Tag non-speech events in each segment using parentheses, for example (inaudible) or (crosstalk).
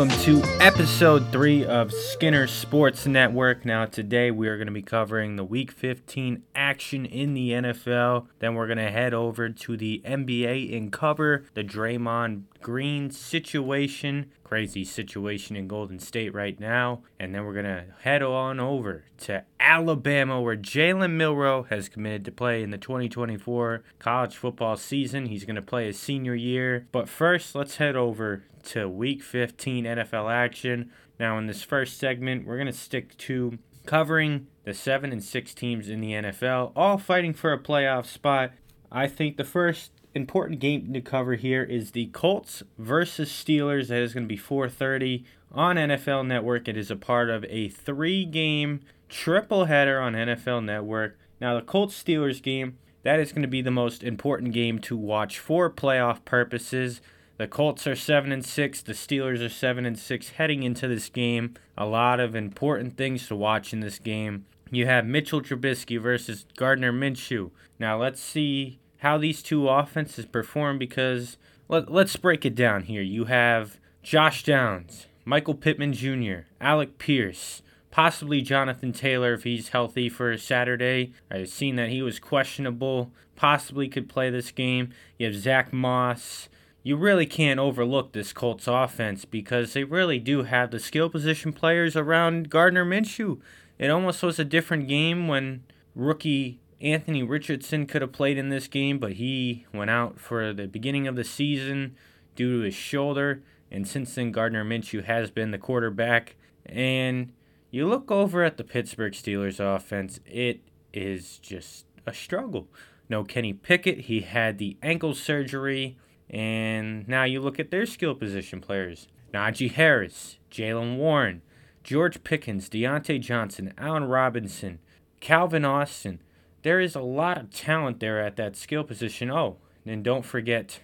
Welcome to episode three of Skinner Sports Network. Now, today we are going to be covering the Week 15 action in the NFL. Then we're going to head over to the NBA and cover the Draymond Green situation. Crazy situation in Golden State right now. And then we're going to head on over to Alabama, where Jalen Milroe has committed to play in the 2024 college football season. He's going to play his senior year. But first, let's head over to Week 15 NFL action. Now, in this first segment, we're going to stick to covering the 7 and 6 teams in the NFL, all fighting for a playoff spot. I think the first important game to cover here is the Colts versus Steelers. That is going to be 4:30 on NFL Network. It is a part of a three-game triple header on NFL Network. Now, the Colts Steelers game that is going to be the most important game to watch for playoff purposes. The Colts are 7 and 6, the Steelers are 7 and 6 heading into this game. A lot of important things to watch in this game. You have Mitchell Trubisky versus Gardner Minshew. Now let's see how these two offenses perform because let, let's break it down here. You have Josh Downs, Michael Pittman Jr., Alec Pierce, possibly Jonathan Taylor if he's healthy for Saturday. I've seen that he was questionable, possibly could play this game. You have Zach Moss, you really can't overlook this Colts offense because they really do have the skill position players around Gardner Minshew. It almost was a different game when rookie Anthony Richardson could have played in this game, but he went out for the beginning of the season due to his shoulder. And since then, Gardner Minshew has been the quarterback. And you look over at the Pittsburgh Steelers offense, it is just a struggle. No Kenny Pickett, he had the ankle surgery and now you look at their skill position players Najee Harris, Jaylen Warren, George Pickens, Diontae Johnson, Allen Robinson, Calvin Austin. There is a lot of talent there at that skill position. Oh, and don't forget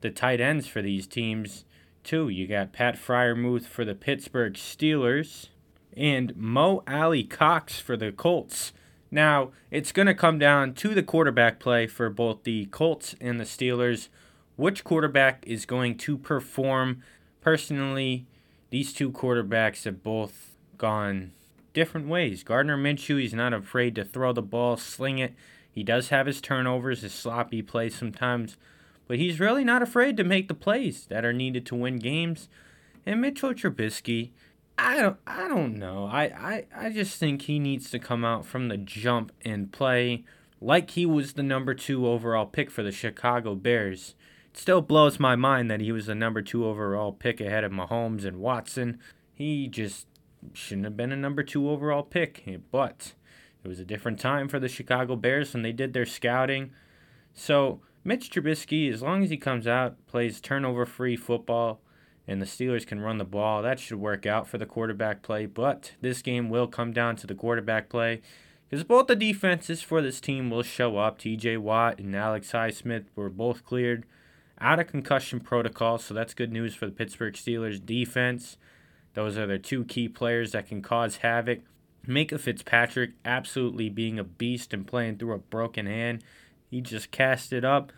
the tight ends for these teams, too. You got Pat Freiermuth for the Pittsburgh Steelers and Mo Alie-Cox for the Colts. Now, it's going to come down to the quarterback play for both the Colts and the Steelers which quarterback is going to perform. Personally, these two quarterbacks have both gone different ways. Gardner Minshew, he's not afraid to throw the ball, sling it. He does have his turnovers, his sloppy plays sometimes, but he's really not afraid to make the plays that are needed to win games. And Mitchell Trubisky, I don't, I don't know. I, I, I just think he needs to come out from the jump and play like he was the number two overall pick for the Chicago Bears still blows my mind that he was the number two overall pick ahead of Mahomes and Watson. He just shouldn't have been a number two overall pick, but it was a different time for the Chicago Bears when they did their scouting. So, Mitch Trubisky, as long as he comes out, plays turnover free football, and the Steelers can run the ball, that should work out for the quarterback play. But this game will come down to the quarterback play because both the defenses for this team will show up. TJ Watt and Alex Highsmith were both cleared out of concussion protocol, so that's good news for the Pittsburgh Steelers defense. Those are their two key players that can cause havoc. Minkah Fitzpatrick absolutely being a beast and playing through a broken hand. He just cast it up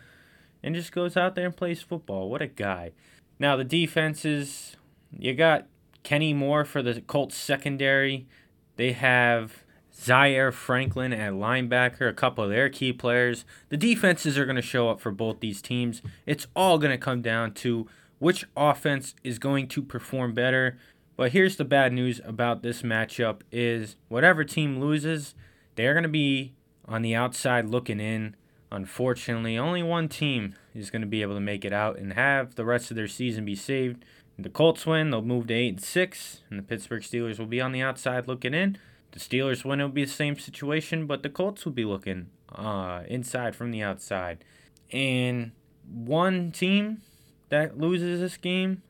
and just goes out there and plays football. What a guy. Now, the defenses, you got Kenny Moore for the Colts secondary. They have Zaire Franklin at linebacker, a couple of their key players. The defenses are going to show up for both these teams. It's all going to come down to which offense is going to perform better. But here's the bad news about this matchup is whatever team loses, they're going to be on the outside looking in. Unfortunately, only one team is going to be able to make it out and have the rest of their season be saved. the Colts win, they'll move to 8 and 6, and the Pittsburgh Steelers will be on the outside looking in. The Steelers win, it would be the same situation, but the Colts would be looking uh, inside from the outside. And one team that loses this game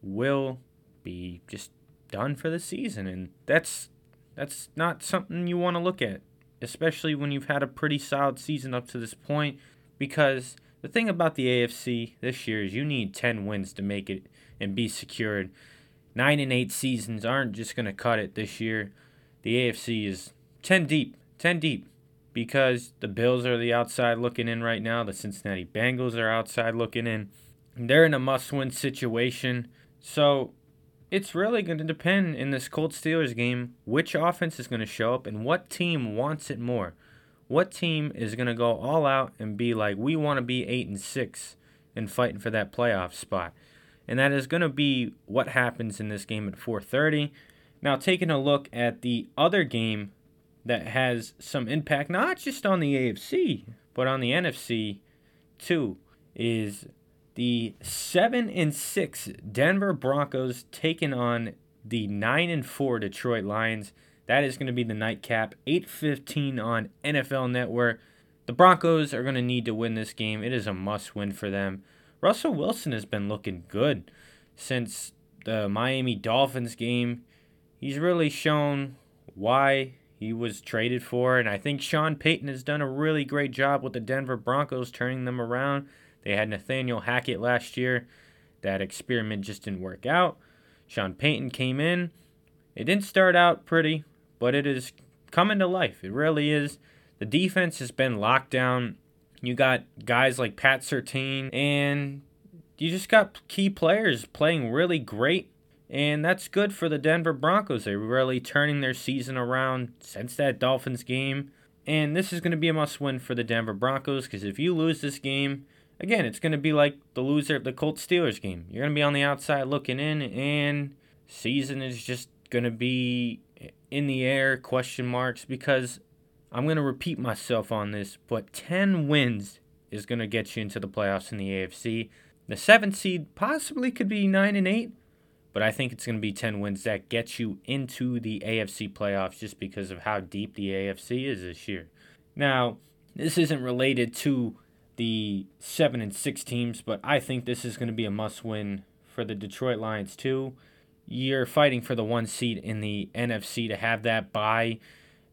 will be just done for the season, and that's that's not something you want to look at, especially when you've had a pretty solid season up to this point. Because the thing about the AFC this year is you need 10 wins to make it and be secured. Nine and eight seasons aren't just going to cut it this year the AFC is 10 deep, 10 deep, because the Bills are the outside looking in right now. The Cincinnati Bengals are outside looking in. They're in a must win situation. So it's really going to depend in this Colts Steelers game which offense is going to show up and what team wants it more. What team is going to go all out and be like, we want to be 8 and 6 and fighting for that playoff spot. And that is going to be what happens in this game at 4:30. Now, taking a look at the other game that has some impact not just on the AFC, but on the NFC too is the 7 and 6 Denver Broncos taking on the 9 and 4 Detroit Lions. That is going to be the nightcap 8:15 on NFL Network. The Broncos are going to need to win this game. It is a must win for them. Russell Wilson has been looking good since the Miami Dolphins game. He's really shown why he was traded for, and I think Sean Payton has done a really great job with the Denver Broncos turning them around. They had Nathaniel Hackett last year. That experiment just didn't work out. Sean Payton came in. It didn't start out pretty, but it is coming to life. It really is. The defense has been locked down. You got guys like Pat Surtain, and you just got key players playing really great. And that's good for the Denver Broncos. They're really turning their season around since that Dolphins game. And this is going to be a must win for the Denver Broncos because if you lose this game, again, it's going to be like the loser of the Colts Steelers game. You're going to be on the outside looking in, and season is just going to be in the air, question marks, because I'm going to repeat myself on this, but 10 wins is going to get you into the playoffs in the AFC. The seventh seed possibly could be 9 and 8, but I think it's going to be 10 wins that gets you into the AFC playoffs just because of how deep the AFC is this year. Now, this isn't related to the seven and six teams, but I think this is going to be a must win for the Detroit Lions too. You're fighting for the one seed in the NFC to have that bye.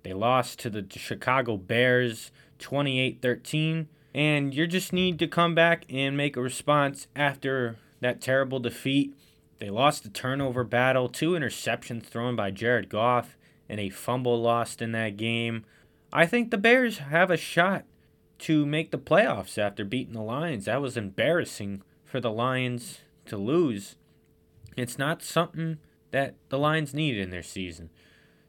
They lost to the Chicago Bears 28 13, and you just need to come back and make a response after that terrible defeat. They lost the turnover battle, two interceptions thrown by Jared Goff, and a fumble lost in that game. I think the Bears have a shot to make the playoffs after beating the Lions. That was embarrassing for the Lions to lose. It's not something that the Lions need in their season.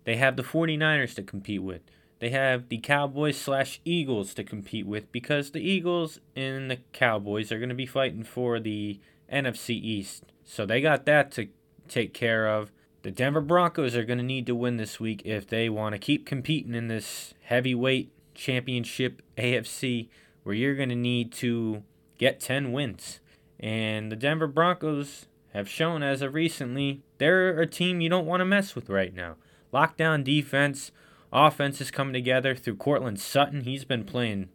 They have the 49ers to compete with. They have the Cowboys slash Eagles to compete with because the Eagles and the Cowboys are going to be fighting for the NFC East. So they got that to take care of. The Denver Broncos are going to need to win this week if they want to keep competing in this heavyweight championship AFC where you're going to need to get 10 wins. And the Denver Broncos have shown as of recently they're a team you don't want to mess with right now. Lockdown defense, offense is coming together through Courtland Sutton. He's been playing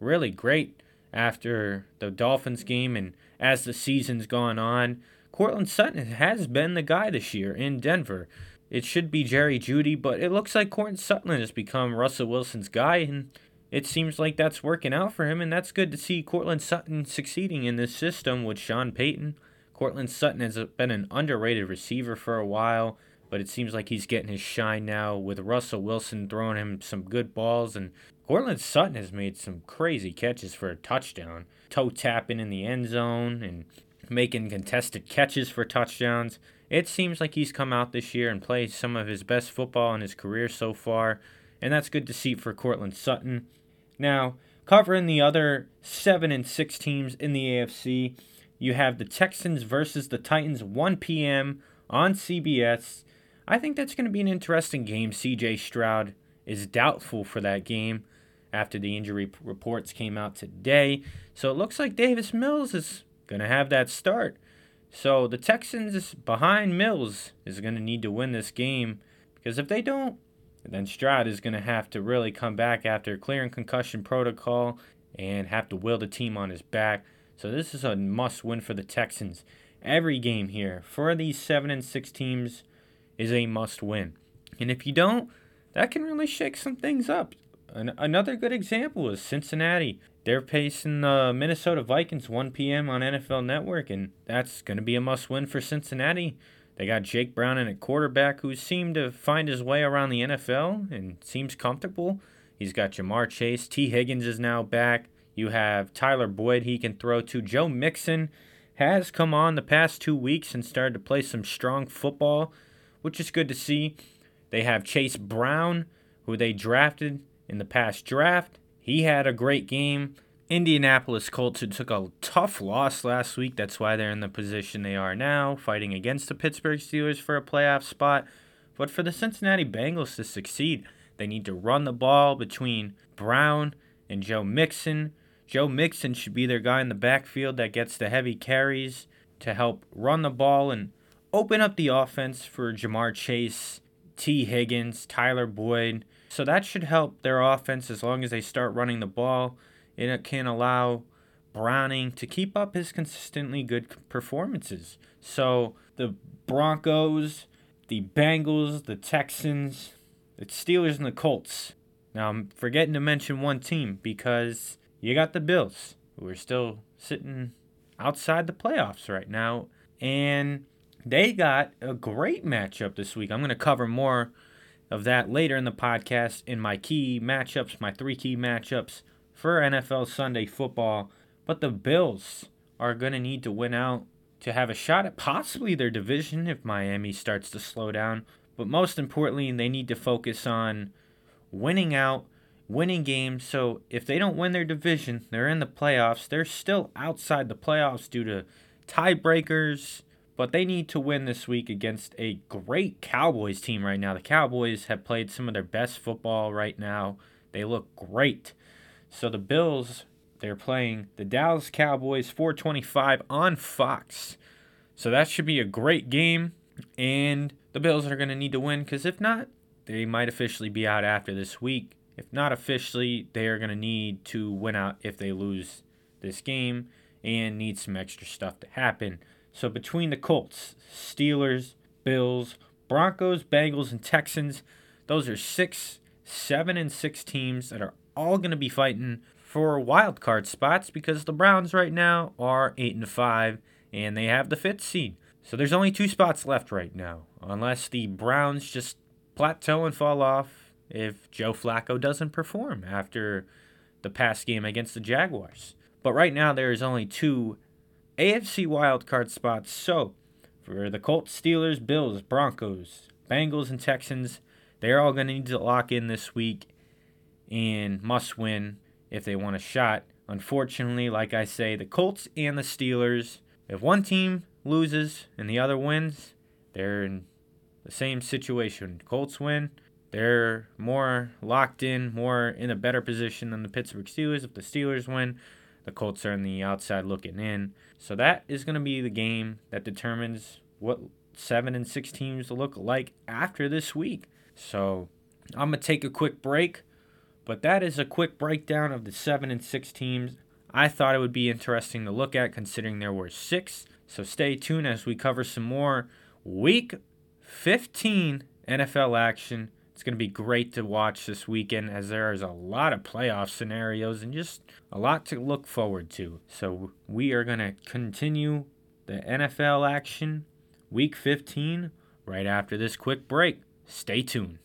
really great after the Dolphins game and as the season's gone on. Courtland Sutton has been the guy this year in Denver. It should be Jerry Jeudy, but it looks like Courtland Sutton has become Russell Wilson's guy, and it seems like that's working out for him, and that's good to see Courtland Sutton succeeding in this system with Sean Payton. Courtland Sutton has been an underrated receiver for a while, but it seems like he's getting his shine now with Russell Wilson throwing him some good balls, and Courtland Sutton has made some crazy catches for a touchdown, toe tapping in the end zone, and making contested catches for touchdowns. It seems like he's come out this year and played some of his best football in his career so far, and that's good to see for Courtland Sutton. Now, covering the other 7 and 6 teams in the AFC, you have the Texans versus the Titans 1 p.m. on CBS. I think that's going to be an interesting game. CJ Stroud is doubtful for that game after the injury reports came out today. So it looks like Davis Mills is going to have that start. So the Texans behind Mills is going to need to win this game because if they don't, then Stroud is going to have to really come back after clearing concussion protocol and have to will the team on his back. So this is a must win for the Texans. Every game here for these 7 and 6 teams is a must win. And if you don't, that can really shake some things up. An- another good example is Cincinnati. They're facing the Minnesota Vikings 1 p.m. on NFL Network, and that's going to be a must win for Cincinnati. They got Jake Browning at quarterback who seemed to find his way around the NFL and seems comfortable. He's got Ja'Marr Chase. Tee Higgins is now back. You have Tyler Boyd he can throw to. Joe Mixon has come on the past two weeks and started to play some strong football, which is good to see. They have Chase Brown, who they drafted in the past draft. He had a great game. Indianapolis Colts, who took a tough loss last week. That's why they're in the position they are now, fighting against the Pittsburgh Steelers for a playoff spot. But for the Cincinnati Bengals to succeed, they need to run the ball between Brown and Joe Mixon. Joe Mixon should be their guy in the backfield that gets the heavy carries to help run the ball and open up the offense for Ja'Marr Chase, Tee Higgins, Tyler Boyd. So that should help their offense as long as they start running the ball. And it can allow Browning to keep up his consistently good performances. So the Broncos, the Bengals, the Texans, the Steelers, and the Colts. Now I'm forgetting to mention one team because you got the Bills, who are still sitting outside the playoffs right now. And they got a great matchup this week. I'm going to cover more of that later in the podcast in my key matchups, my three key matchups for NFL Sunday football. But the Bills are going to need to win out to have a shot at possibly their division if Miami starts to slow down. But most importantly, they need to focus on winning out, winning games. So if they don't win their division, they're in the playoffs. They're still outside the playoffs due to tiebreakers but they need to win this week against a great Cowboys team right now. The Cowboys have played some of their best football right now. They look great. So the Bills, they're playing the Dallas Cowboys 425 on Fox. So that should be a great game. And the Bills are going to need to win because if not, they might officially be out after this week. If not officially, they are going to need to win out if they lose this game and need some extra stuff to happen. So between the Colts, Steelers, Bills, Broncos, Bengals, and Texans, those are six, seven, and six teams that are all going to be fighting for wild card spots because the Browns right now are eight and five, and they have the fifth seed. So there's only two spots left right now, unless the Browns just plateau and fall off if Joe Flacco doesn't perform after the past game against the Jaguars. But right now there is only two AFC wildcard spots. So, for the Colts, Steelers, Bills, Broncos, Bengals, and Texans, they're all going to need to lock in this week and must win if they want a shot. Unfortunately, like I say, the Colts and the Steelers, if one team loses and the other wins, they're in the same situation. Colts win, they're more locked in, more in a better position than the Pittsburgh Steelers. If the Steelers win, the Colts are on the outside looking in. So that is going to be the game that determines what seven and six teams look like after this week. So I'm going to take a quick break, but that is a quick breakdown of the seven and six teams. I thought it would be interesting to look at considering there were six. So stay tuned as we cover some more week 15 NFL action. It's going to be great to watch this weekend as there is a lot of playoff scenarios and just a lot to look forward to. So we are going to continue the NFL action week 15 right after this quick break. Stay tuned.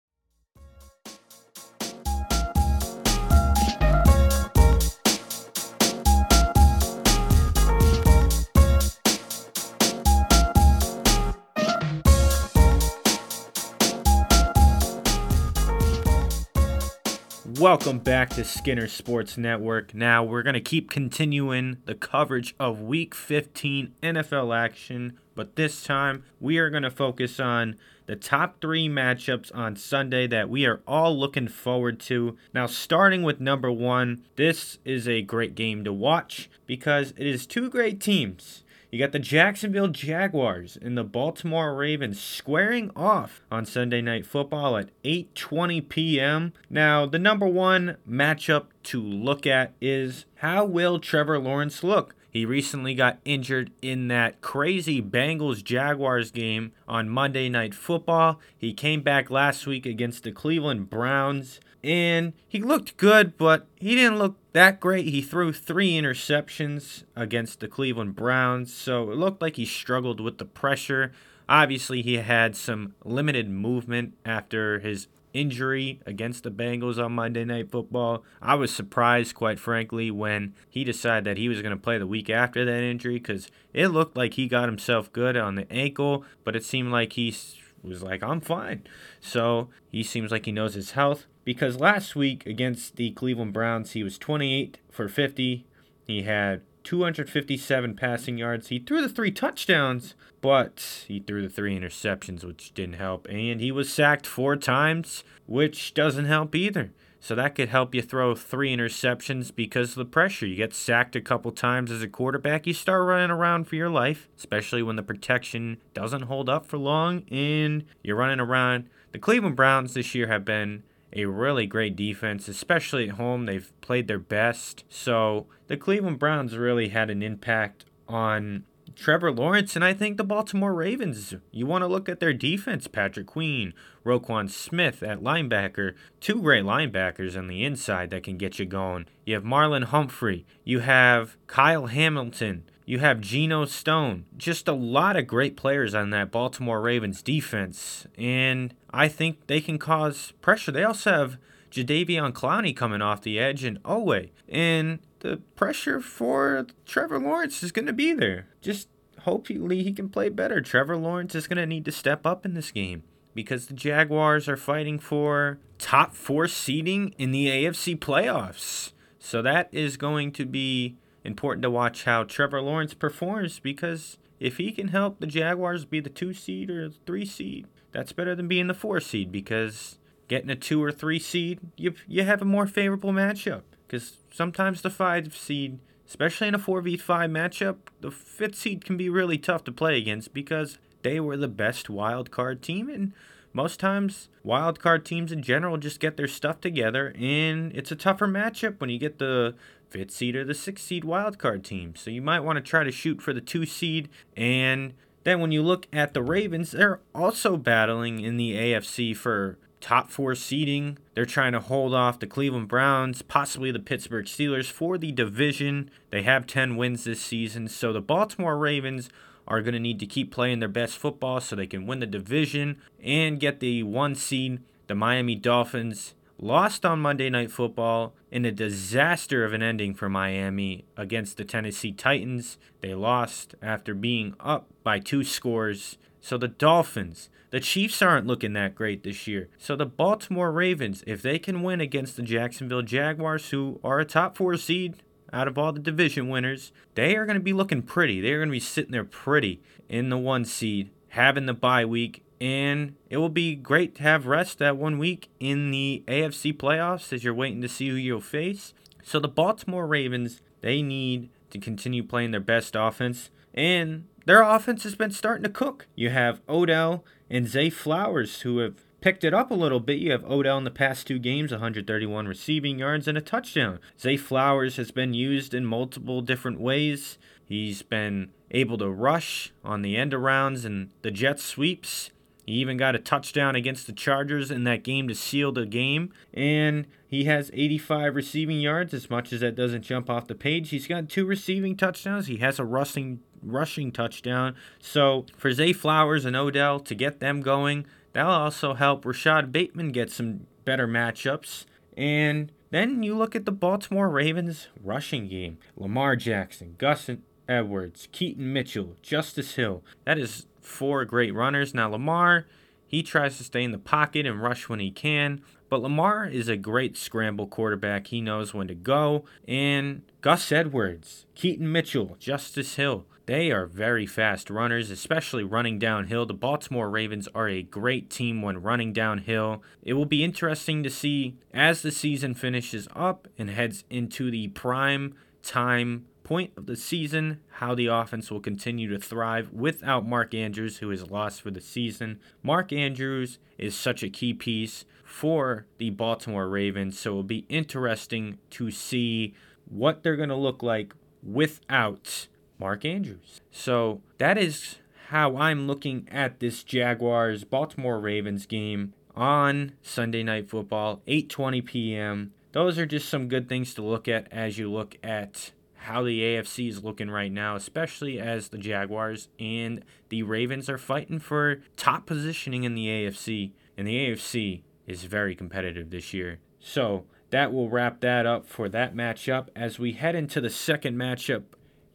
Welcome back to Skinner Sports Network. Now, we're going to keep continuing the coverage of Week 15 NFL action, but this time we are going to focus on the top three matchups on Sunday that we are all looking forward to. Now, starting with number one, this is a great game to watch because it is two great teams you got the Jacksonville Jaguars and the Baltimore Ravens squaring off on Sunday Night Football at 8:20 p.m. Now, the number one matchup to look at is how will Trevor Lawrence look? He recently got injured in that crazy Bengals Jaguars game on Monday Night Football. He came back last week against the Cleveland Browns and he looked good, but he didn't look that great. He threw three interceptions against the Cleveland Browns, so it looked like he struggled with the pressure. Obviously, he had some limited movement after his injury against the Bengals on Monday Night Football. I was surprised, quite frankly, when he decided that he was going to play the week after that injury because it looked like he got himself good on the ankle, but it seemed like he was like, I'm fine. So he seems like he knows his health because last week against the Cleveland Browns, he was 28 for 50. He had 257 passing yards. He threw the three touchdowns, but he threw the three interceptions, which didn't help. And he was sacked four times, which doesn't help either. So that could help you throw three interceptions because of the pressure. You get sacked a couple times as a quarterback, you start running around for your life, especially when the protection doesn't hold up for long and you're running around. The Cleveland Browns this year have been a really great defense, especially at home. They've played their best. So the Cleveland Browns really had an impact on Trevor Lawrence, and I think the Baltimore Ravens. You want to look at their defense Patrick Queen, Roquan Smith at linebacker, two great linebackers on the inside that can get you going. You have Marlon Humphrey, you have Kyle Hamilton, you have Geno Stone. Just a lot of great players on that Baltimore Ravens defense, and I think they can cause pressure. They also have Jadeveon Clowney coming off the edge and Oweh. And the pressure for Trevor Lawrence is going to be there. Just hopefully he can play better. Trevor Lawrence is going to need to step up in this game because the Jaguars are fighting for top four seeding in the AFC playoffs. So that is going to be important to watch how Trevor Lawrence performs because if he can help the Jaguars be the two seed or three seed, that's better than being the four seed because getting a two or three seed, you you have a more favorable matchup. Because sometimes the five seed, especially in a four v five matchup, the fifth seed can be really tough to play against because they were the best wild card team and most times wild card teams in general just get their stuff together and it's a tougher matchup when you get the fifth seed or the sixth seed wild card team. So you might want to try to shoot for the two seed and then when you look at the ravens they're also battling in the afc for top four seeding. They're trying to hold off the Cleveland Browns, possibly the Pittsburgh Steelers for the division. They have 10 wins this season, so the Baltimore Ravens are going to need to keep playing their best football so they can win the division and get the one seed. The Miami Dolphins lost on Monday Night Football in a disaster of an ending for Miami against the Tennessee Titans. They lost after being up by two scores. So the Dolphins, the Chiefs aren't looking that great this year. So the Baltimore Ravens, if they can win against the Jacksonville Jaguars, who are a top four seed out of all the division winners, they are going to be looking pretty. They are going to be sitting there pretty in the one seed, having the bye week. And it will be great to have rest that one week in the AFC playoffs as you're waiting to see who you'll face. So the Baltimore Ravens, they need to continue playing their best offense. And their offense has been starting to cook. You have Odell and Zay Flowers, who have picked it up a little bit. You have Odell in the past two games, 131 receiving yards and a touchdown. Zay Flowers has been used in multiple different ways. He's been able to rush on the end arounds and the jet sweeps. He even got a touchdown against the Chargers in that game to seal the game. And he has 85 receiving yards, as much as that doesn't jump off the page. He's got two receiving touchdowns. He has a rushing rushing touchdown. So for Zay Flowers and Odell to get them going, that'll also help Rashod Bateman get some better matchups. And then you look at the Baltimore Ravens rushing game. Lamar Jackson, Gus Edwards, Keaton Mitchell, Justice Hill. That is four great runners. Now Lamar, he tries to stay in the pocket and rush when he can. But Lamar is a great scramble quarterback. He knows when to go. And Gus Edwards, Keaton Mitchell, Justice Hill, they are very fast runners, especially running downhill. The Baltimore Ravens are a great team when running downhill. It will be interesting to see as the season finishes up and heads into the prime time point of the season how the offense will continue to thrive without Mark Andrews, who is lost for the season. Mark Andrews is such a key piece for the Baltimore Ravens, so it will be interesting to see what they're going to look like without Mark Andrews. So that is how I'm looking at this Jaguars Baltimore Ravens game on Sunday Night Football, 8:20 p.m. Those are just some good things to look at as you look at how the AFC is looking right now, especially as the Jaguars and the Ravens are fighting for top positioning in the AFC. And the AFC is very competitive this year. So that will wrap that up for that matchup. As we head into the second matchup,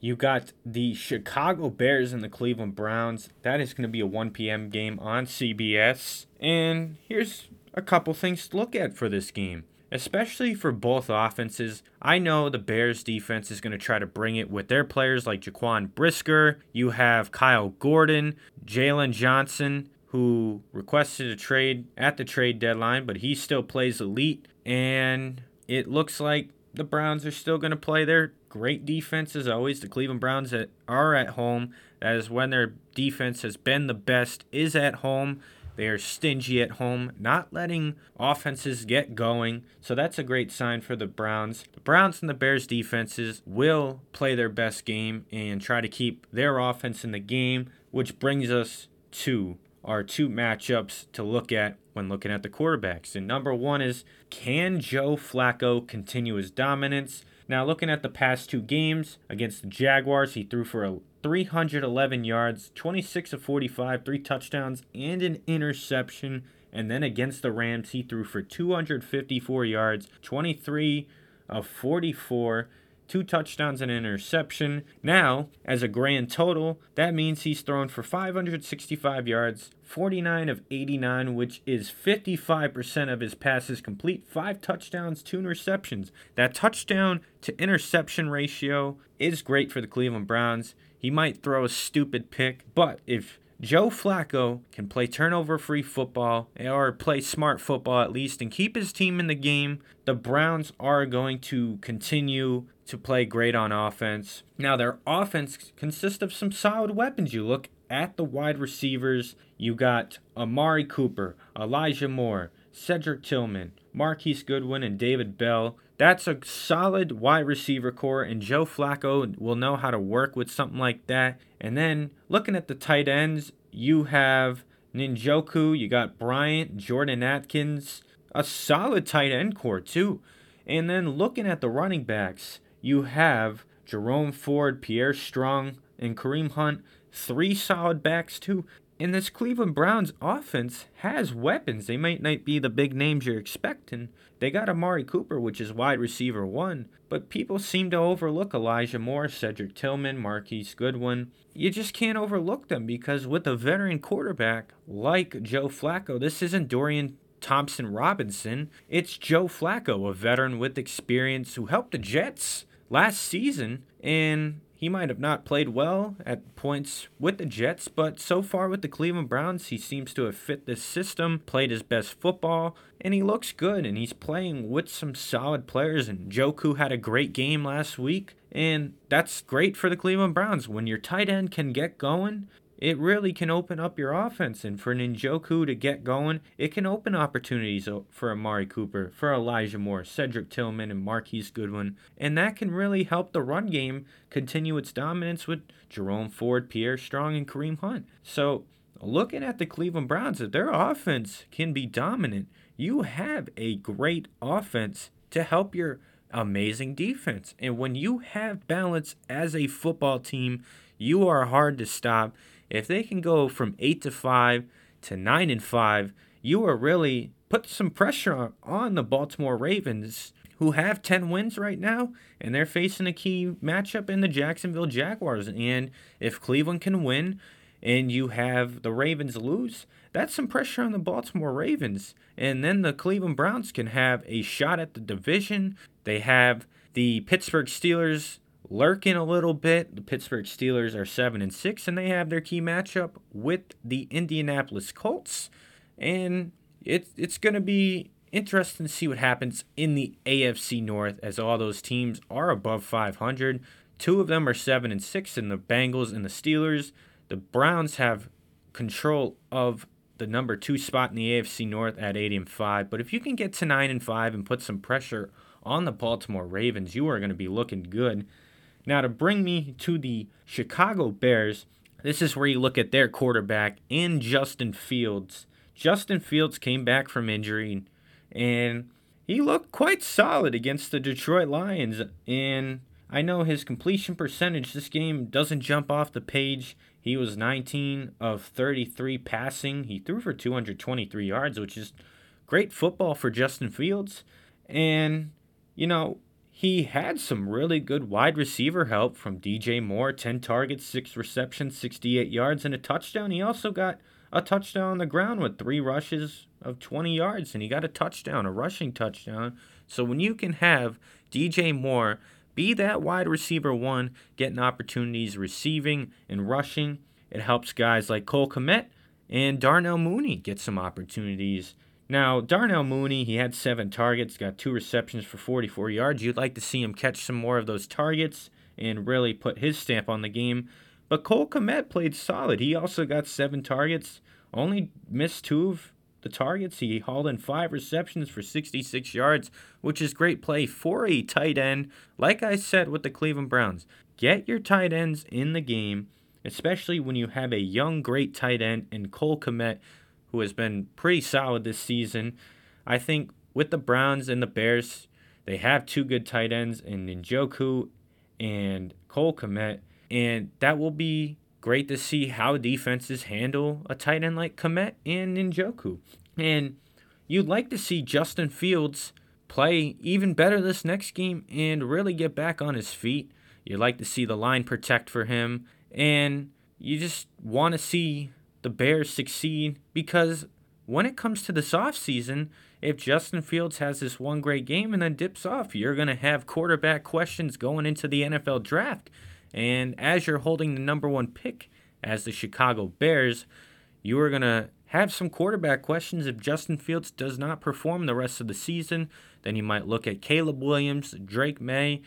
you got the Chicago Bears and the Cleveland Browns. That is going to be a 1 p.m. game on CBS. And here's a couple things to look at for this game especially for both offenses. I know the Bears defense is going to try to bring it with their players like Jaquan Brisker. You have Kyle Gordon, Jaylon Johnson, who requested a trade at the trade deadline, but he still plays elite. And it looks like the Browns are still going to play their great defense as always. The Cleveland Browns that are at home. That is when their defense has been the best, is at home. They are stingy at home, not letting offenses get going. So that's a great sign for the Browns. The Browns and the Bears defenses will play their best game and try to keep their offense in the game, which brings us to our two matchups to look at when looking at the quarterbacks. And number one is can Joe Flacco continue his dominance? Now, looking at the past two games against the Jaguars, he threw for a 311 yards, 26 of 45, three touchdowns, and an interception. And then against the Rams, he threw for 254 yards, 23 of 44, two touchdowns and an interception. Now, as a grand total, that means he's thrown for 565 yards, 49 of 89, which is 55% of his passes complete, five touchdowns, two interceptions. That touchdown to interception ratio is great for the Cleveland Browns. He might throw a stupid pick, but if Joe Flacco can play turnover free football or play smart football at least and keep his team in the game. The Browns are going to continue to play great on offense. Now, their offense consists of some solid weapons. You look at the wide receivers, you got Amari Cooper, Elijah Moore, Cedric Tillman, Marquise Goodwin, and David Bell. That's a solid wide receiver core, and Joe Flacco will know how to work with something like that. And then looking at the tight ends, you have Njoku, you got Bryant, Jordan Akins, a solid tight end core too. And then looking at the running backs, you have Jerome Ford, Pierre Strong, and Kareem Hunt, three solid backs too. And this Cleveland Browns offense has weapons. They might not be the big names you're expecting. They got Amari Cooper, which is wide receiver one, but people seem to overlook Elijah Moore, Cedric Tillman, Marquise Goodwin. You just can't overlook them because with a veteran quarterback like Joe Flacco, this isn't Dorian Thompson Robinson. It's Joe Flacco, a veteran with experience who helped the Jets last season and he might have not played well at points with the Jets, but so far with the Cleveland Browns, he seems to have fit this system, played his best football, and he looks good. And he's playing with some solid players. And Njoku had a great game last week, and that's great for the Cleveland Browns. When your tight end can get going, it really can open up your offense. And for Njoku to get going, it can open opportunities for Amari Cooper, for Elijah Moore, Cedric Tillman, and Marquise Goodwin. And that can really help the run game continue its dominance with Jerome Ford, Pierre Strong, and Kareem Hunt. So, looking at the Cleveland Browns, if their offense can be dominant, you have a great offense to help your amazing defense. And when you have balance as a football team, you are hard to stop if they can go from 8 to 5 to 9 and 5, you are really put some pressure on on the Baltimore Ravens who have 10 wins right now and they're facing a key matchup in the Jacksonville Jaguars and if Cleveland can win and you have the Ravens lose, that's some pressure on the Baltimore Ravens. And then the Cleveland Browns can have a shot at the division. They have the Pittsburgh Steelers lurking a little bit. The Pittsburgh Steelers are 7 and 6 and they have their key matchup with the Indianapolis Colts. And it's it's going to be interesting to see what happens in the AFC North as all those teams are above 500. Two of them are 7 and 6 in the Bengals and the Steelers. The Browns have control of the number 2 spot in the AFC North at 8 and 5, but if you can get to 9 and 5 and put some pressure on the Baltimore Ravens, you are going to be looking good. Now, to bring me to the Chicago Bears, this is where you look at their quarterback in Justin Fields. Justin Fields came back from injury and he looked quite solid against the Detroit Lions. And I know his completion percentage this game doesn't jump off the page. He was 19 of 33 passing. He threw for 223 yards, which is great football for Justin Fields. And, you know, he had some really good wide receiver help from DJ Moore 10 targets, 6 receptions, 68 yards, and a touchdown. He also got a touchdown on the ground with three rushes of 20 yards, and he got a touchdown, a rushing touchdown. So when you can have DJ Moore be that wide receiver one, getting opportunities receiving and rushing, it helps guys like Cole Kmet and Darnell Mooney get some opportunities now, Darnell Mooney, he had seven targets, got two receptions for 44 yards. You'd like to see him catch some more of those targets and really put his stamp on the game. But Cole Kmet played solid. He also got seven targets, only missed two of the targets. He hauled in five receptions for 66 yards, which is great play for a tight end. Like I said with the Cleveland Browns, get your tight ends in the game, especially when you have a young, great tight end in Cole Kmet who has been pretty solid this season. I think with the Browns and the Bears, they have two good tight ends in Njoku and Cole Kmet, and that will be great to see how defenses handle a tight end like Kmet and Njoku. And you'd like to see Justin Fields play even better this next game and really get back on his feet. You'd like to see the line protect for him, and you just want to see the Bears succeed because when it comes to this offseason, if Justin Fields has this one great game and then dips off, you're going to have quarterback questions going into the NFL draft. And as you're holding the number one pick as the Chicago Bears, you are going to have some quarterback questions. If Justin Fields does not perform the rest of the season, then you might look at Caleb Williams, Drake Maye.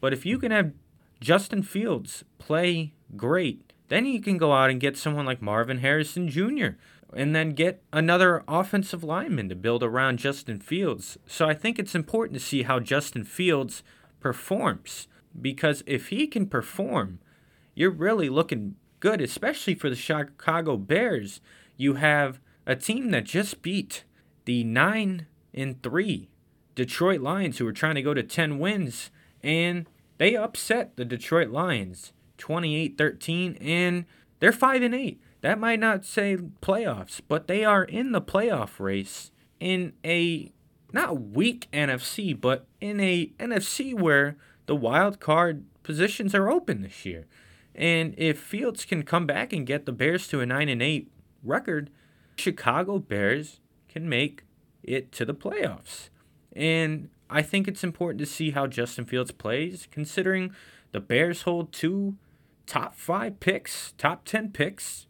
But if you can have Justin Fields play great then you can go out and get someone like Marvin Harrison Jr. and then get another offensive lineman to build around Justin Fields. So I think it's important to see how Justin Fields performs because if he can perform, you're really looking good, especially for the Chicago Bears. You have a team that just beat the 9 and 3 Detroit Lions who were trying to go to 10 wins and they upset the Detroit Lions. 28 13, and they're 5 and 8. That might not say playoffs, but they are in the playoff race in a not weak NFC, but in a NFC where the wild card positions are open this year. And if Fields can come back and get the Bears to a 9 and 8 record, Chicago Bears can make it to the playoffs. And I think it's important to see how Justin Fields plays, considering the Bears hold two top five picks, top 10 picks,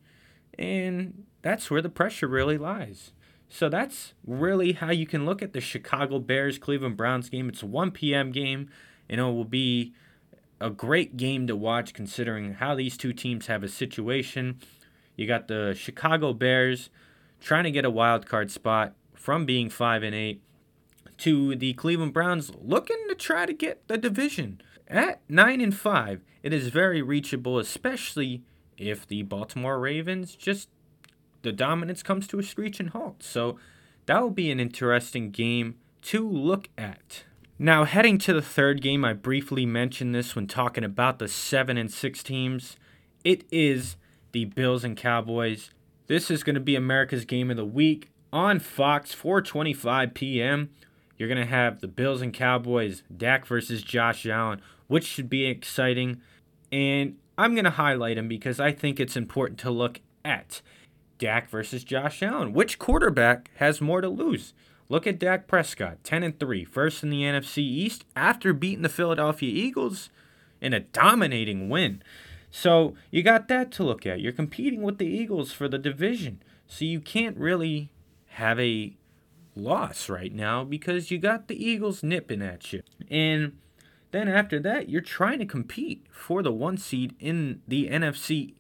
and that's where the pressure really lies. So that's really how you can look at the Chicago Bears Cleveland Browns game. It's a 1 p.m. game, and it will be a great game to watch considering how these two teams have a situation. You got the Chicago Bears trying to get a wild card spot from being 5 and 8 to the Cleveland Browns looking to try to get the division. At 9 and 5, it is very reachable, especially if the Baltimore Ravens just the dominance comes to a screeching halt. So that will be an interesting game to look at. Now, heading to the third game, I briefly mentioned this when talking about the 7 and 6 teams. It is the Bills and Cowboys. This is going to be America's game of the week on Fox 4:25 p.m. You're going to have the Bills and Cowboys, Dak versus Josh Allen, which should be exciting. And I'm going to highlight them because I think it's important to look at Dak versus Josh Allen. Which quarterback has more to lose? Look at Dak Prescott, 10 and 3, first in the NFC East after beating the Philadelphia Eagles in a dominating win. So you got that to look at. You're competing with the Eagles for the division. So you can't really have a loss right now because you got the Eagles nipping at you. And then after that, you're trying to compete for the one seed in the NFC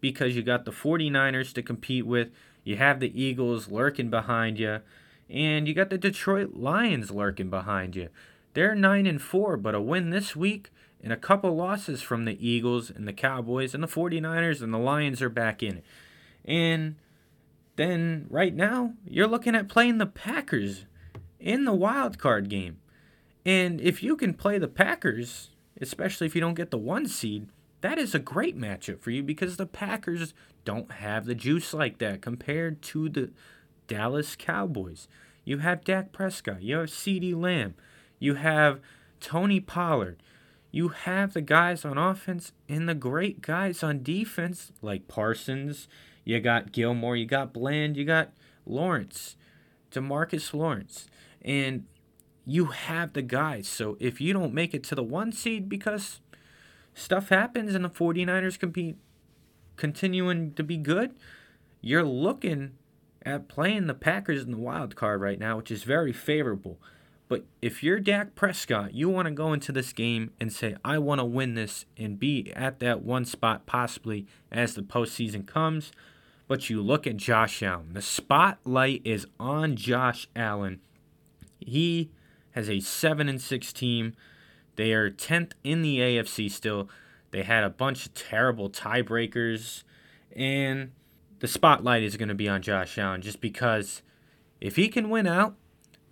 because you got the 49ers to compete with, you have the Eagles lurking behind you, and you got the Detroit Lions lurking behind you. They're 9 and 4, but a win this week and a couple losses from the Eagles and the Cowboys and the 49ers and the Lions are back in it. And then right now, you're looking at playing the Packers in the wild card game. And if you can play the Packers, especially if you don't get the one seed, that is a great matchup for you because the Packers don't have the juice like that compared to the Dallas Cowboys. You have Dak Prescott. You have CeeDee Lamb. You have Tony Pollard. You have the guys on offense and the great guys on defense like Parsons. You got Gilmore. You got Bland. You got Lawrence. Demarcus Lawrence. And you have the guys. So if you don't make it to the one seed because stuff happens and the 49ers compete continuing to be good, you're looking at playing the Packers in the wild card right now, which is very favorable. But if you're Dak Prescott, you want to go into this game and say, I want to win this and be at that one spot possibly as the postseason comes. But you look at Josh Allen. The spotlight is on Josh Allen. He has a 7 and 6 team. They are 10th in the AFC still. They had a bunch of terrible tiebreakers. And the spotlight is going to be on Josh Allen just because if he can win out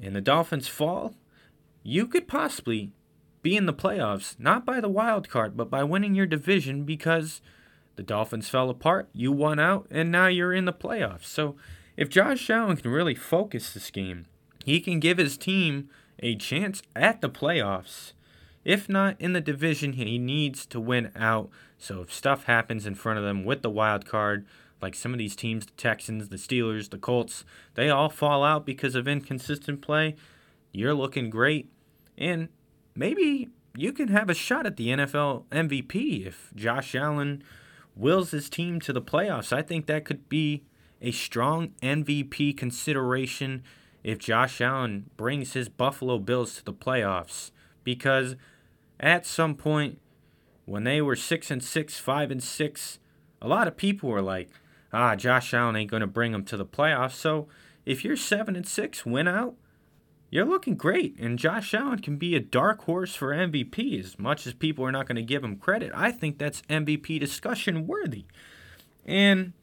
and the Dolphins fall, you could possibly be in the playoffs, not by the wild card, but by winning your division because the Dolphins fell apart, you won out, and now you're in the playoffs. So if Josh Allen can really focus this game, he can give his team a chance at the playoffs. If not in the division, he needs to win out. So if stuff happens in front of them with the wild card, like some of these teams, the Texans, the Steelers, the Colts, they all fall out because of inconsistent play. You're looking great. And maybe you can have a shot at the NFL MVP if Josh Allen wills his team to the playoffs. I think that could be a strong MVP consideration if Josh Allen brings his Buffalo Bills to the playoffs because at some point when they were 6 and 6, 5 and 6, a lot of people were like, ah, Josh Allen ain't going to bring them to the playoffs. So if you're 7 and 6, win out, you're looking great. And Josh Allen can be a dark horse for MVP as much as people are not going to give him credit. I think that's MVP discussion worthy. And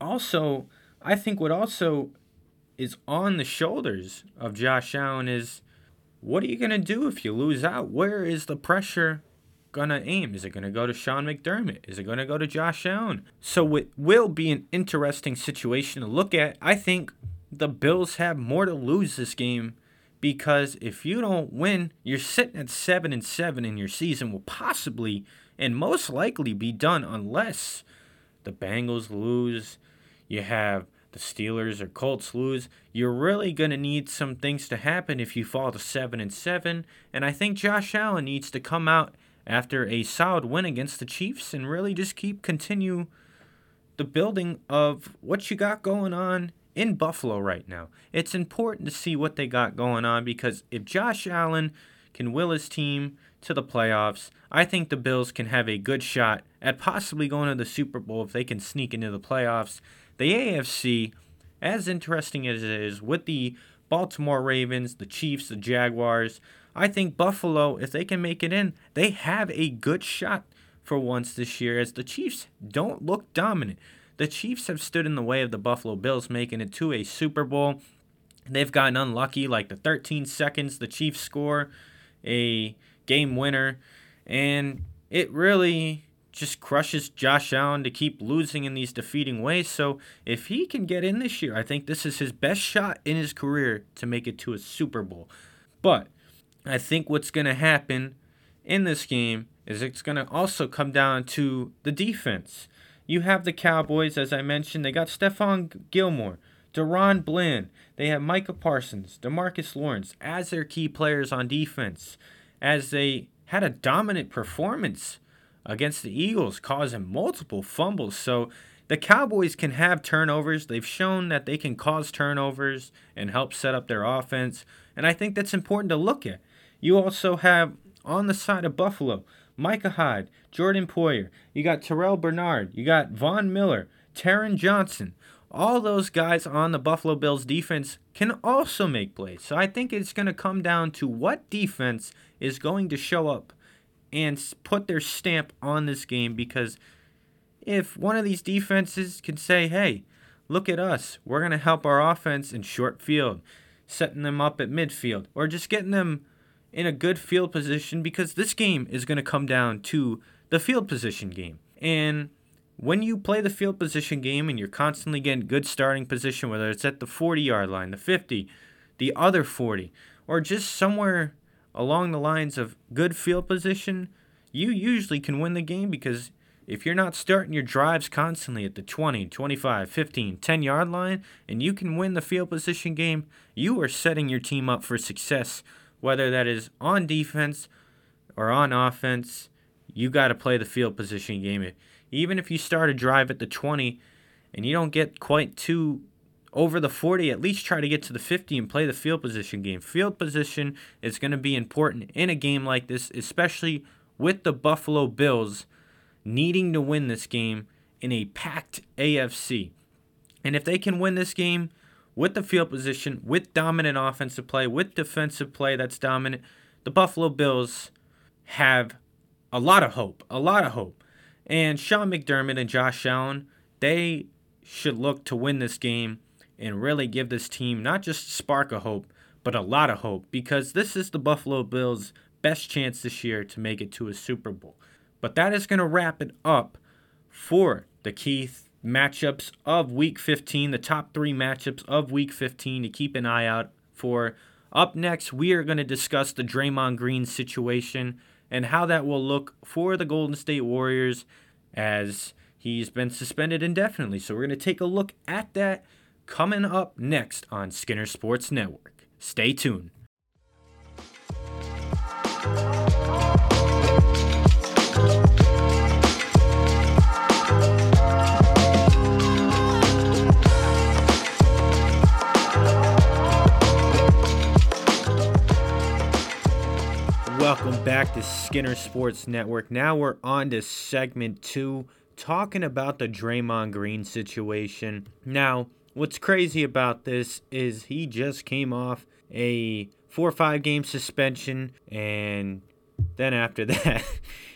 also, I think what also is on the shoulders of Josh Allen is what are you going to do if you lose out? Where is the pressure gonna aim? Is it gonna go to Sean McDermott? Is it gonna go to Josh Allen? So it will be an interesting situation to look at. I think the Bills have more to lose this game because if you don't win, you're sitting at seven and seven, and your season will possibly and most likely be done unless the Bengals lose. You have the Steelers or Colts lose, you're really going to need some things to happen if you fall to 7 and 7, and I think Josh Allen needs to come out after a solid win against the Chiefs and really just keep continue the building of what you got going on in Buffalo right now. It's important to see what they got going on because if Josh Allen can will his team to the playoffs, I think the Bills can have a good shot at possibly going to the Super Bowl if they can sneak into the playoffs. The AFC, as interesting as it is, with the Baltimore Ravens, the Chiefs, the Jaguars, I think Buffalo, if they can make it in, they have a good shot for once this year as the Chiefs don't look dominant. The Chiefs have stood in the way of the Buffalo Bills making it to a Super Bowl. They've gotten unlucky, like the 13 seconds the Chiefs score a game winner, and it really just crushes Josh Allen to keep losing in these defeating ways. So if he can get in this year, I think this is his best shot in his career to make it to a Super Bowl. But I think what's going to happen in this game is it's going to also come down to the defense. You have the Cowboys, as I mentioned, they got Stephon Gilmore, DaRon Bland. they have Micah Parsons, Demarcus Lawrence as their key players on defense, as they had a dominant performance against the Eagles, causing multiple fumbles. So the Cowboys can have turnovers. They've shown that they can cause turnovers and help set up their offense. And I think that's important to look at. You also have on the side of Buffalo, Micah Hyde, Jordan Poyer. You got Terrell Bernard. You got Von Miller, Taron Johnson. All those guys on the Buffalo Bills defense can also make plays. So I think it's going to come down to what defense is going to show up and put their stamp on this game because if one of these defenses can say, hey, look at us, we're going to help our offense in short field, setting them up at midfield, or just getting them in a good field position because this game is going to come down to the field position game. And when you play the field position game and you're constantly getting good starting position, whether it's at the 40 yard line, the 50, the other 40, or just somewhere along the lines of good field position, you usually can win the game because if you're not starting your drives constantly at the 20, 25, 15, 10 yard line, and you can win the field position game, you are setting your team up for success, whether that is on defense or on offense. You got to play the field position game. Even if you start a drive at the 20 and you don't get quite too over the 40, at least try to get to the 50 and play the field position game. Field position is going to be important in a game like this, especially with the Buffalo Bills needing to win this game in a packed AFC. And if they can win this game with the field position, with dominant offensive play, with defensive play that's dominant, the Buffalo Bills have a lot of hope, a lot of hope. And Sean McDermott and Josh Allen, they should look to win this game and really give this team not just spark of hope, but a lot of hope because this is the Buffalo Bills' best chance this year to make it to a Super Bowl. But that is going to wrap it up for the Keith matchups of Week 15, the top three matchups of Week 15 to keep an eye out for. Up next, we are going to discuss the Draymond Green situation and how that will look for the Golden State Warriors as he's been suspended indefinitely. So we're going to take a look at that coming up next on Skinner Sports Network. Stay tuned. Back to Skinner Sports Network. Now we're on to segment two, talking about the Draymond Green situation. Now, what's crazy about this is he just came off a four or five game suspension, and then after (laughs) that,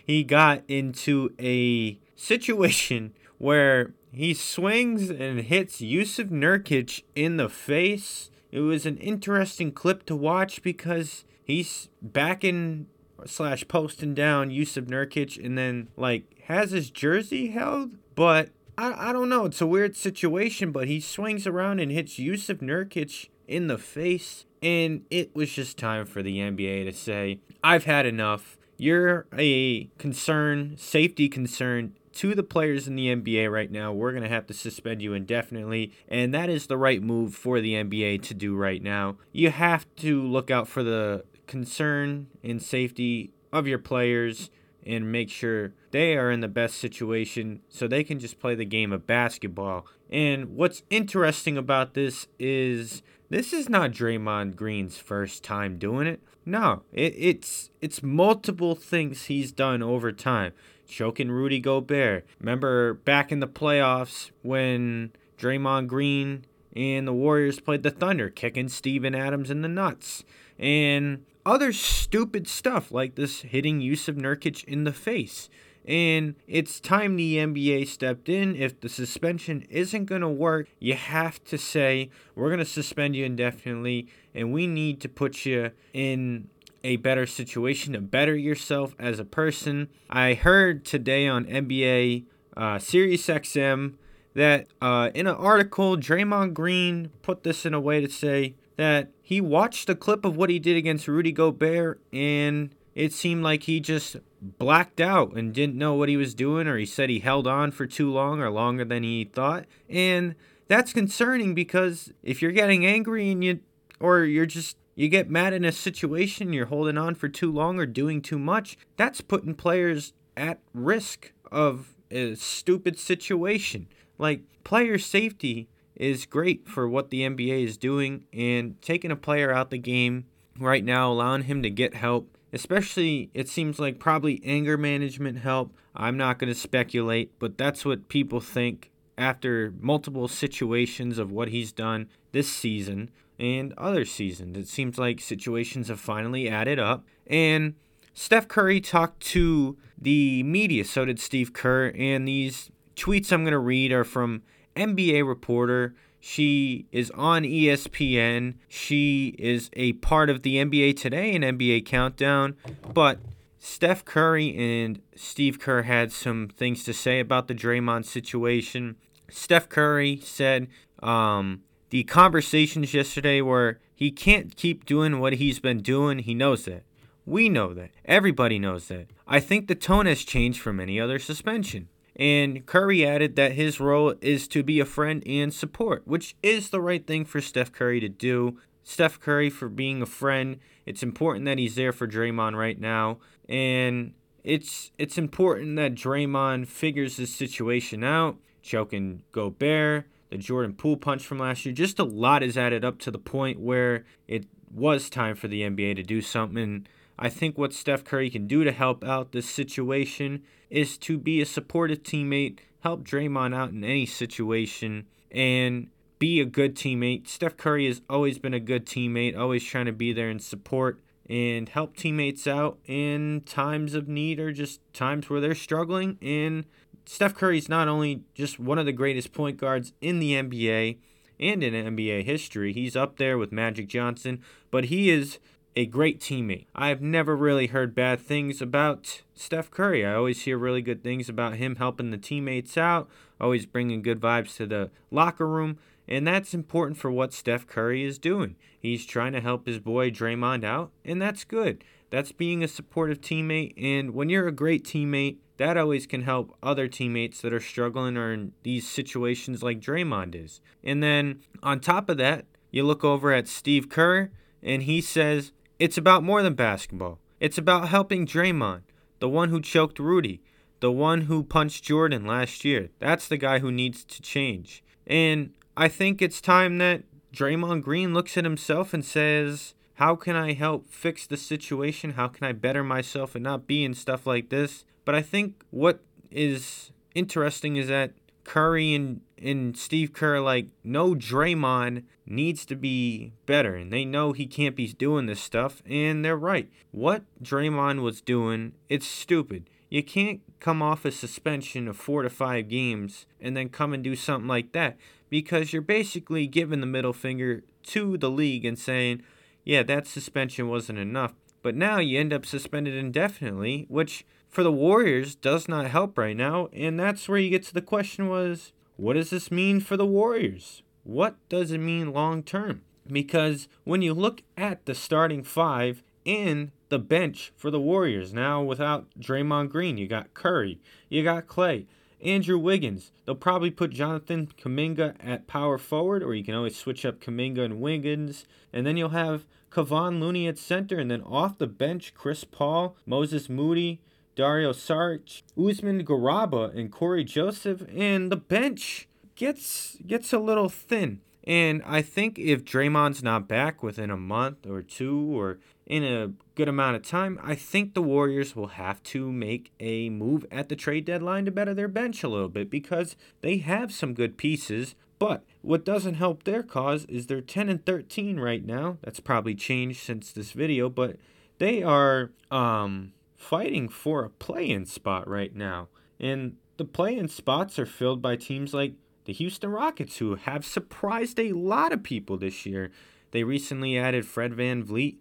he got into a situation where he swings and hits Jusuf Nurkic in the face. It was an interesting clip to watch because he's backing slash posting down Jusuf Nurkic and then like has his jersey held, but I, I don't know. It's a weird situation, but he swings around and hits Jusuf Nurkic in the face. And it was just time for the NBA to say, I've had enough. You're a concern, safety concern to the players in the NBA right now. We're going to have to suspend you indefinitely. And that is the right move for the NBA to do right now. You have to look out for the concern and safety of your players and make sure they are in the best situation so they can just play the game of basketball. And what's interesting about this is this is not Draymond Green's first time doing it. No, it, it's it's multiple things he's done over time. Choking Rudy Gobert. Remember back in the playoffs when Draymond Green and the Warriors played the Thunder, kicking Steven Adams in the nuts. And other stupid stuff like this hitting Jusuf Nurkic in the face. And it's time the NBA stepped in. If the suspension isn't going to work, you have to say, we're going to suspend you indefinitely, and we need to put you in a better situation to better yourself as a person. I heard today on NBA uh, Sirius XM that uh, in an article, Draymond Green put this in a way to say, that he watched a clip of what he did against Rudy Gobert and it seemed like he just blacked out and didn't know what he was doing or he said he held on for too long or longer than he thought. And that's concerning because if you're getting angry and you or you're just you get mad in a situation you're holding on for too long or doing too much that's putting players at risk of a stupid situation. Like player safety is great for what the NBA is doing and taking a player out the game right now, allowing him to get help. Especially, it seems like probably anger management help. I'm not going to speculate, but that's what people think after multiple situations of what he's done this season and other seasons. It seems like situations have finally added up. And Steph Curry talked to the media, so did Steve Kerr. And these tweets I'm going to read are from NBA reporter. She is on ESPN. She is a part of the NBA Today and NBA Countdown. But Steph Curry and Steve Kerr had some things to say about the Draymond situation. Steph Curry said um, the conversations yesterday were he can't keep doing what he's been doing. He knows that. We know that. Everybody knows that. I think the tone has changed from any other suspension. And Curry added that his role is to be a friend and support, which is the right thing for Steph Curry to do. Steph Curry for being a friend. It's important that he's there for Draymond right now. And it's it's important that Draymond figures this situation out. Choking Gobert, the Jordan Poole punch from last year, just a lot is added up to the point where it was time for the NBA to do something. I think what Steph Curry can do to help out this situation is to be a supportive teammate, help Draymond out in any situation, and be a good teammate. Steph Curry has always been a good teammate, always trying to be there and support and help teammates out in times of need or just times where they're struggling. And Steph Curry is not only just one of the greatest point guards in the NBA and in NBA history, he's up there with Magic Johnson, but he is a great teammate. I've never really heard bad things about Steph Curry. I always hear really good things about him helping the teammates out, always bringing good vibes to the locker room. And that's important for what Steph Curry is doing. He's trying to help his boy Draymond out, and that's good. That's being a supportive teammate. And when you're a great teammate, that always can help other teammates that are struggling or in these situations like Draymond is. And then on top of that, you look over at Steve Kerr, and he says it's about more than basketball. It's about helping Draymond, the one who choked Rudy, the one who punched Jordan last year. That's the guy who needs to change. And I think it's time that Draymond Green looks at himself and says, How can I help fix the situation? How can I better myself and not be in stuff like this? But I think what is interesting is that Curry and, and Steve Kerr like know Draymond needs to be better and they know he can't be doing this stuff and they're right. What Draymond was doing, it's stupid. You can't come off a suspension of 4 to 5 games and then come and do something like that because you're basically giving the middle finger to the league and saying, "Yeah, that suspension wasn't enough." But now you end up suspended indefinitely, which for the Warriors does not help right now. And that's where you get to the question was, what does this mean for the Warriors? What does it mean long term? Because when you look at the starting five and the bench for the Warriors, now without Draymond Green, you got Curry, you got Klay, Andrew Wiggins. They'll probably put Jonathan Kuminga at power forward, or you can always switch up Kuminga and Wiggins. And then you'll have Kevon Looney at center, and then off the bench, Chris Paul, Moses Moody, Dario Saric, Usman Garuba, and Cory Joseph, and the bench gets gets a little thin. And I think if Draymond's not back within a month or two or in a good amount of time, I think the Warriors will have to make a move at the trade deadline to better their bench a little bit because they have some good pieces. But what doesn't help their cause is they're 10 and 13 right now. That's probably changed since this video, but they are um fighting for a play-in spot right now. And the play-in spots are filled by teams like the Houston Rockets, who have surprised a lot of people this year. They recently added Fred VanVleet.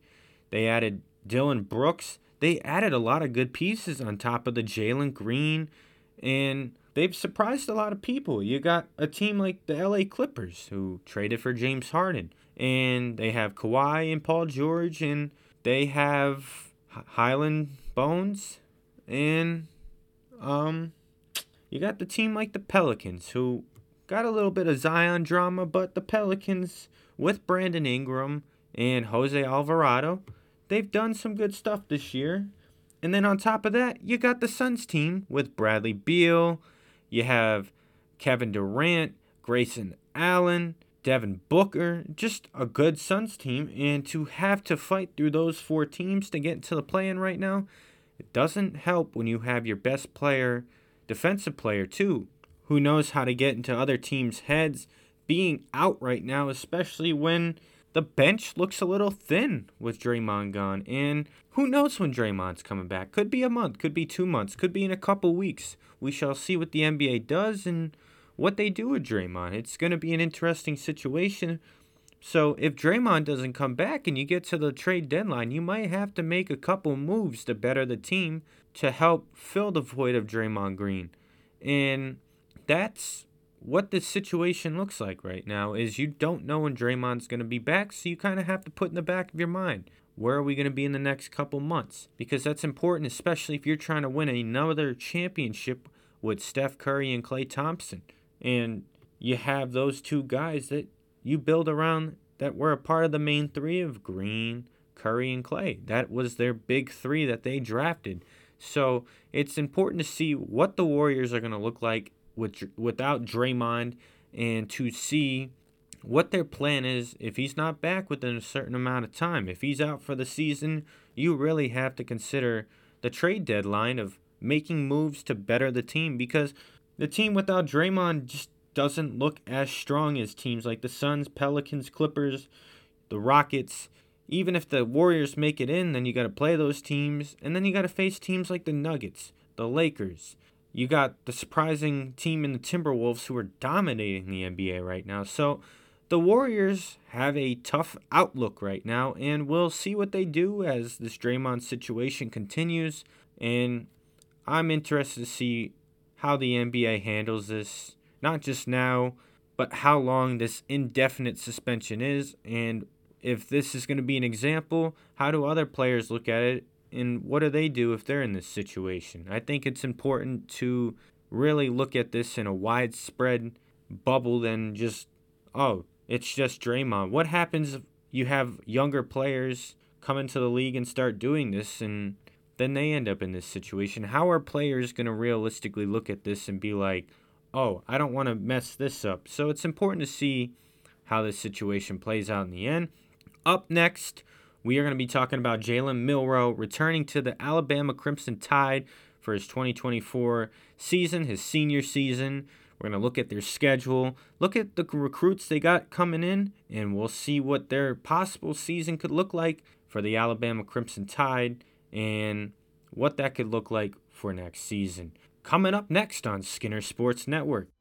They added Dillon Brooks. They added a lot of good pieces on top of the Jalen Green. And they've surprised a lot of people. You got a team like the LA Clippers, who traded for James Harden. And they have Kawhi and Paul George. And they have Hyland Bones, and um, you got the team like the Pelicans who got a little bit of Zion drama, but the Pelicans with Brandon Ingram and Jose Alvarado, they've done some good stuff this year. And then on top of that, you got the Suns team with Bradley Beal, you have Kevin Durant, Grayson Allen, Devin Booker, just a good Suns team. And to have to fight through those four teams to get into the play in right now, it doesn't help when you have your best player, defensive player too, who knows how to get into other teams' heads, being out right now, especially when the bench looks a little thin with Draymond gone. And who knows when Draymond's coming back? Could be a month, could be two months, could be in a couple weeks. We shall see what the NBA does and what they do with Draymond. It's going to be an interesting situation so if Draymond doesn't come back and you get to the trade deadline, you might have to make a couple moves to better the team to help fill the void of Draymond Green. And that's what this situation looks like right now is you don't know when Draymond's going to be back, so you kind of have to put in the back of your mind where are we going to be in the next couple months? Because that's important, especially if you're trying to win another championship with Steph Curry and Klay Thompson. And you have those two guys that you build around that were a part of the main three of Green, Curry, and Klay. That was their big three that they drafted. So it's important to see what the Warriors are going to look like with without Draymond and to see what their plan is if he's not back within a certain amount of time. If he's out for the season, you really have to consider the trade deadline of making moves to better the team because the team without Draymond just doesn't look as strong as teams like the Suns, Pelicans, Clippers, the Rockets. Even if the Warriors make it in, then you got to play those teams, and then you got to face teams like the Nuggets, the Lakers, you got the surprising team in the Timberwolves who are dominating the NBA right now. So the Warriors have a tough outlook right now, and we'll see what they do as this Draymond situation continues. And I'm interested to see how the NBA handles this, not just now, but how long this indefinite suspension is, and if this is going to be an example, how do other players look at it and what do they do if they're in this situation? I think it's important to really look at this in a widespread bubble than just, oh, it's just Draymond. What happens if you have younger players come into the league and start doing this and then they end up in this situation? How are players going to realistically look at this and be like, oh, I don't want to mess this up? So it's important to see how this situation plays out in the end. Up next, we are going to be talking about Jalen Milroe returning to the Alabama Crimson Tide for his 2024 season, his senior season. We're going to look at their schedule, look at the recruits they got coming in, and we'll see what their possible season could look like for the Alabama Crimson Tide and what that could look like for next season. Coming up next on Skinner Sports Network.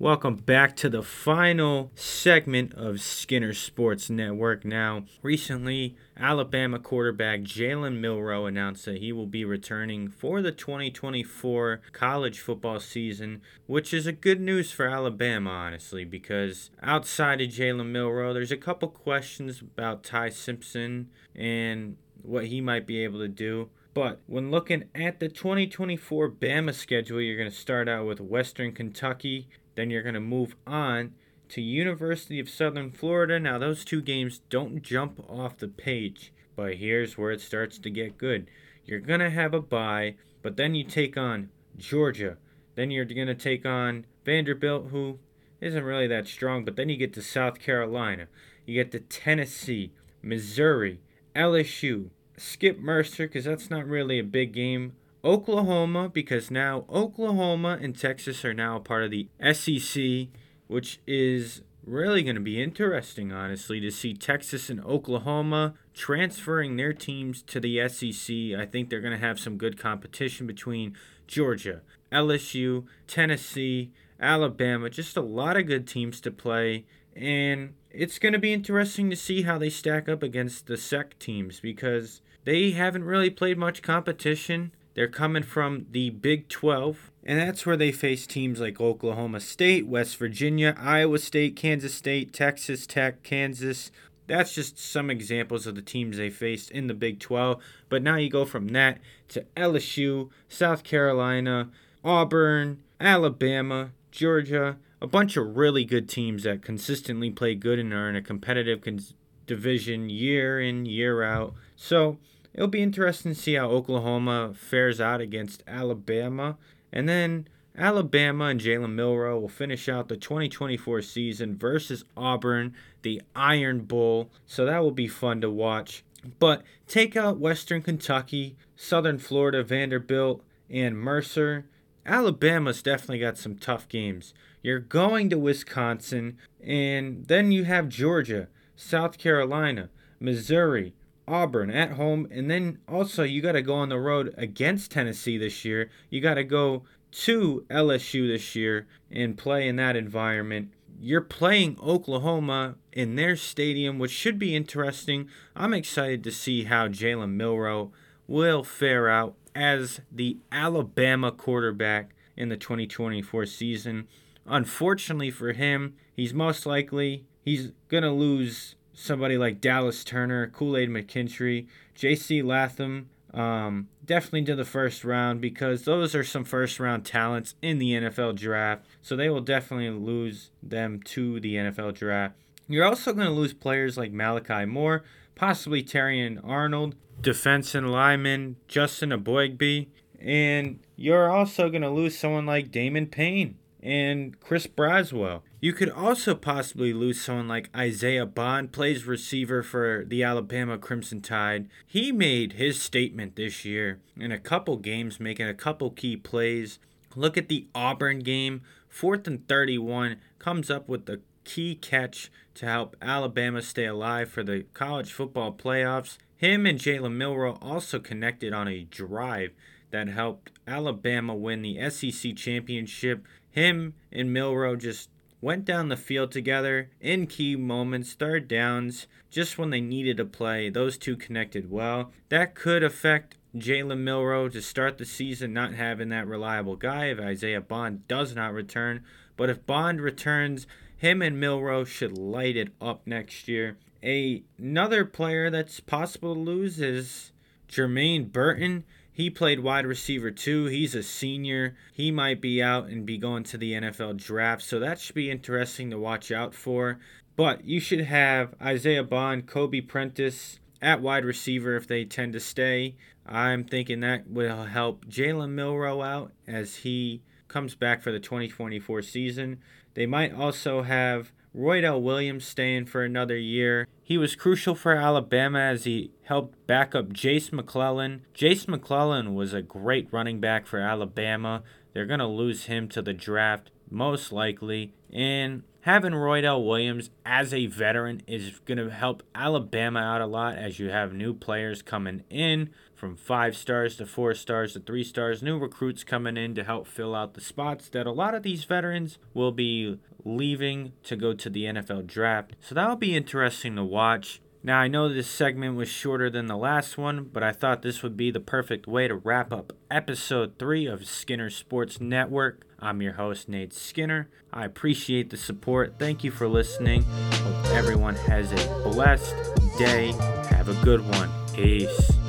Welcome back to the final segment of Skinner Sports Network. Now, recently, Alabama quarterback Jalen Milroe announced that he will be returning for the 2024 college football season, which is a good news for Alabama, honestly, because outside of Jalen Milroe, there's a couple questions about Ty Simpson and what he might be able to do. But when looking at the 2024 Bama schedule, you're going to start out with Western Kentucky, then you're going to move on to University of Southern Florida. Now those two games don't jump off the page, but here's where it starts to get good. You're going to have a bye, but then you take on Georgia. Then you're going to take on Vanderbilt who isn't really that strong, but then you get to South Carolina. You get to Tennessee, Missouri, LSU. Skip Mercer because that's not really a big game. Oklahoma because now Oklahoma and Texas are now part of the SEC, which is really going to be interesting, honestly, to see Texas and Oklahoma transferring their teams to the SEC. I think they're going to have some good competition between Georgia, LSU, Tennessee, Alabama, just a lot of good teams to play. And it's going to be interesting to see how they stack up against the SEC teams because they haven't really played much competition. They're coming from the Big 12, and that's where they face teams like Oklahoma State, West Virginia, Iowa State, Kansas State, Texas Tech, Kansas. That's just some examples of the teams they faced in the Big 12. But now you go from that to LSU, South Carolina, Auburn, Alabama, Georgia, a bunch of really good teams that consistently play good and are in a competitive cons- division year in, year out. So it'll be interesting to see how Oklahoma fares out against Alabama. And then Alabama and Jalen Milroe will finish out the 2024 season versus Auburn, the Iron Bowl. So that will be fun to watch. But take out Western Kentucky, Southern Florida, Vanderbilt, and Mercer. Alabama's definitely got some tough games. You're going to Wisconsin, and then you have Georgia, South Carolina, Missouri, Auburn at home, and then also you got to go on the road against Tennessee this year. You got to go to LSU this year and play in that environment. You're playing Oklahoma in their stadium, which should be interesting. I'm excited to see how Jalen Milroe will fare out as the Alabama quarterback in the 2024 season. Unfortunately for him, he's most likely he's going to lose somebody like Dallas Turner, Kool-Aid McKinstry, J.C. Latham, um, definitely to the first round because those are some first round talents in the NFL draft. So they will definitely lose them to the NFL draft. You're also going to lose players like Malachi Moore, possibly Terrion Arnold, defense and lineman Justin Eboigbe, and you're also going to lose someone like Damon Payne and Chris Braswell. You could also possibly lose someone like Isaiah Bond, plays receiver for the Alabama Crimson Tide. He made his statement this year in a couple games, making a couple key plays. Look at the Auburn game, fourth and 31, comes up with the key catch to help Alabama stay alive for the college football playoffs. Him and Jalen Milroe also connected on a drive that helped Alabama win the SEC championship. Him and Milroe just went down the field together in key moments, third downs, just when they needed to play. Those two connected well. That could affect Jalen Milroe to start the season not having that reliable guy if Isaiah Bond does not return. But if Bond returns, him and Milroe should light it up next year. A, another player that's possible to lose is Jermaine Burton. He played wide receiver too. He's a senior. He might be out and be going to the NFL draft. So that should be interesting to watch out for. But you should have Isaiah Bond, Kobe Prentice at wide receiver if they tend to stay. I'm thinking that will help Jalen Milroe out as he comes back for the 2024 season. They might also have Roydell Williams staying for another year. He was crucial for Alabama as he helped back up Jase McClellan. Jase McClellan was a great running back for Alabama. They're going to lose him to the draft, most likely. And having Roydell Williams as a veteran is going to help Alabama out a lot as you have new players coming in from five stars to four stars to three stars, new recruits coming in to help fill out the spots that a lot of these veterans will be leaving to go to the NFL draft. So that'll be interesting to watch. Now, I know this segment was shorter than the last one, but I thought this would be the perfect way to wrap up episode 3 of Skinner Sports Network. I'm your host, Nate Skinner. I appreciate the support. Thank you for listening. Hope everyone has a blessed day. Have a good one. Peace.